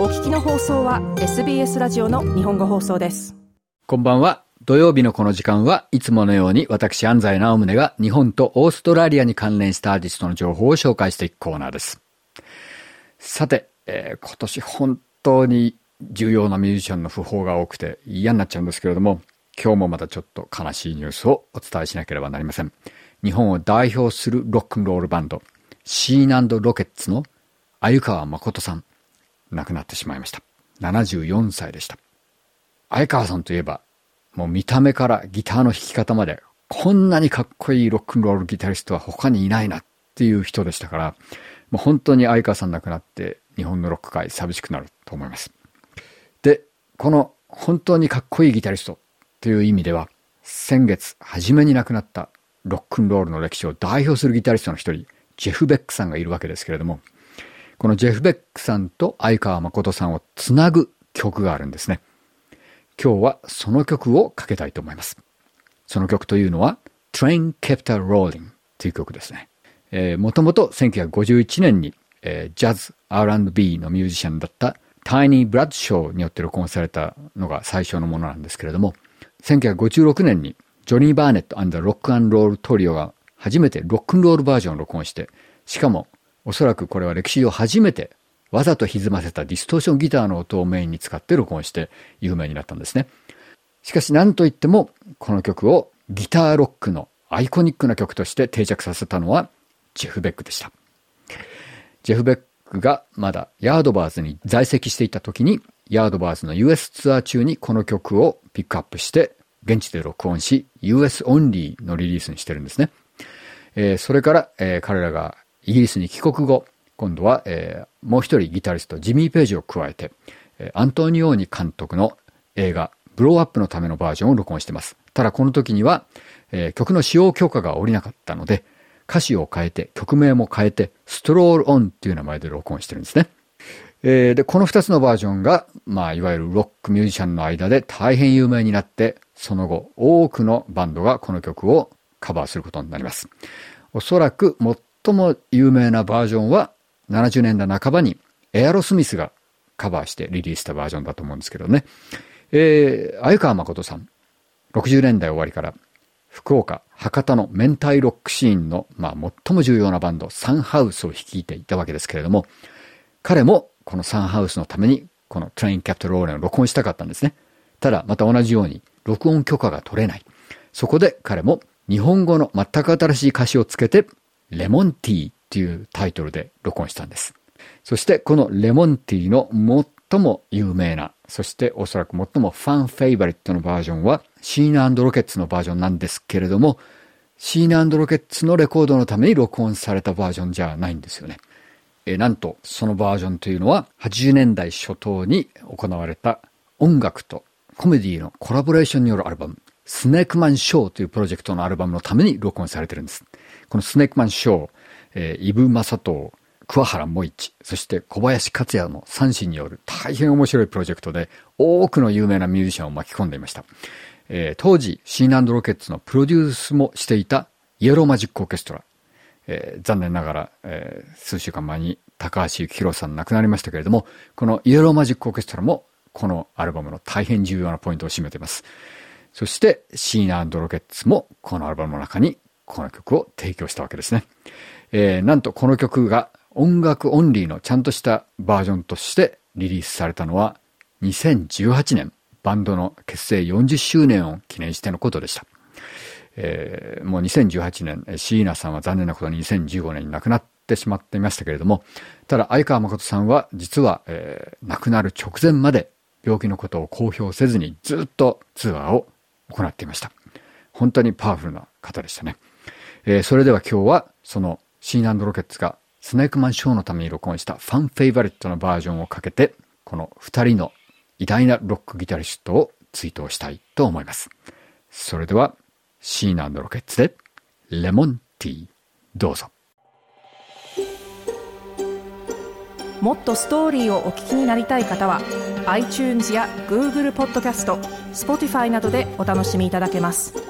お聞きの放送は SBS ラジオの日本語放送ですこんばんは。土曜日のこの時間はいつものように私安西直宗が日本とオーストラリアに関連したアーティストの情報を紹介していくコーナーです。さて、えー今年本当に重要なミュージシャンの訃報が多くて嫌になっちゃうんですけれども、今日もまたちょっと悲しいニュースをお伝えしなければなりません。日本を代表するロックンロールバンド、シーナロケッツの鮎川誠さん、亡くなってしまいました。74歳でした。鮎川さんといえば、もう見た目からギターの弾き方まで、こんなにかっこいいロックンロールギタリストは他にいないなっていう人でしたから、もう本当に相川さん亡くなって日本のロック界寂しくなると思います。で、この本当にかっこいいギタリストという意味では、先月初めに亡くなったロックンロールの歴史を代表するギタリストの一人、ジェフ・ベックさんがいるわけですけれども、このジェフ・ベックさんと相川誠さんをつなぐ曲があるんですね。今日はその曲をかけたいと思います。その曲というのは Train Kept a Rolling という曲ですね。えー、もともと1951年に、えー、ジャズ R&B のミュージシャンだったタイニー・ブラッドショーによって録音されたのが最初のものなんですけれども、1956年にジョニー・バーネットロックアンロールトリオが初めてロックンロールバージョンを録音して、しかもおそらくこれは歴史上初めてわざと歪ませたディストーションギターの音をメインに使って録音して有名になったんですね。しかし何といってもこの曲をギターロックのアイコニックな曲として定着させたのはジェフ・ベックでした。ジェフ・ベックがまだヤードバーズに在籍していた時にヤードバーズの US ツアー中にこの曲をピックアップして現地で録音し US オンリーのリリースにしてるんですね。えー、それから、えー、彼らがイギリスに帰国後今度は、えー、もう一人ギタリストジミー・ページを加えて、アントニオーニ監督の映画ブローアップのためのバージョンを録音しています。ただこの時には、えー、曲の使用許可が下りなかったので、歌詞を変えて、曲名も変えて、ストロールオンっていう名前で録音してるんですね。えー、で、この二つのバージョンが、まあ、いわゆるロックミュージシャンの間で大変有名になって、その後、多くのバンドがこの曲をカバーすることになります。おそらく最も有名なバージョンは70年代半ばにエアロスミスがカバーしてリリースしたバージョンだと思うんですけどね。えー、鮎川誠さん、60年代終わりから福岡、博多の明太ロックシーンの、まあ、最も重要なバンド、サンハウスを率いていたわけですけれども、彼もこのサンハウスのために、このトレインキャプトローレンを録音したかったんですね。ただ、また同じように、録音許可が取れない。そこで彼も日本語の全く新しい歌詞をつけて、レモンティーっていうタイトルで録音したんです。そしてこのレモンティーの最も有名な、そしておそらく最もファンフェイバリットのバージョンはシーナロケッツのバージョンなんですけれども、シーナロケッツのレコードのために録音されたバージョンじゃないんですよね。えなんとそのバージョンというのは80年代初頭に行われた音楽とコメディのコラボレーションによるアルバム、スネークマンショーというプロジェクトのアルバムのために録音されてるんです。このスネークマンショー、えー、イブ・マサト桑原萌一、そして小林克也の三子による大変面白いプロジェクトで多くの有名なミュージシャンを巻き込んでいました。えー、当時、シーナンドロケッツのプロデュースもしていたイエローマジックオーケストラ。えー、残念ながら、えー、数週間前に高橋幸宏さん亡くなりましたけれども、このイエローマジックオーケストラもこのアルバムの大変重要なポイントを占めています。そして、シーナロケッツもこのアルバムの中にこの曲を提供したわけですね。えー、なんとこの曲が音楽オンリーのちゃんとしたバージョンとしてリリースされたのは2018年バンドの結成40周年を記念してのことでした。えー、もう2018年、椎名さんは残念なことに2015年に亡くなってしまっていましたけれども、ただ相川誠さんは実は、えー、亡くなる直前まで病気のことを公表せずにずっとツアーを行っていました。本当にパワフルな方でしたね。えー、それでは今日はそのシーナロケッツがスネークマンショーのために録音したファンフェイバリットのバージョンをかけて、この二人の偉大なロックギタリストを追悼したいと思います。それでは、シーナロケッツで、レモンティー、どうぞ。もっとストーリーをお聞きになりたい方は iTunes や Google ポッドキャスト Spotify などでお楽しみいただけます。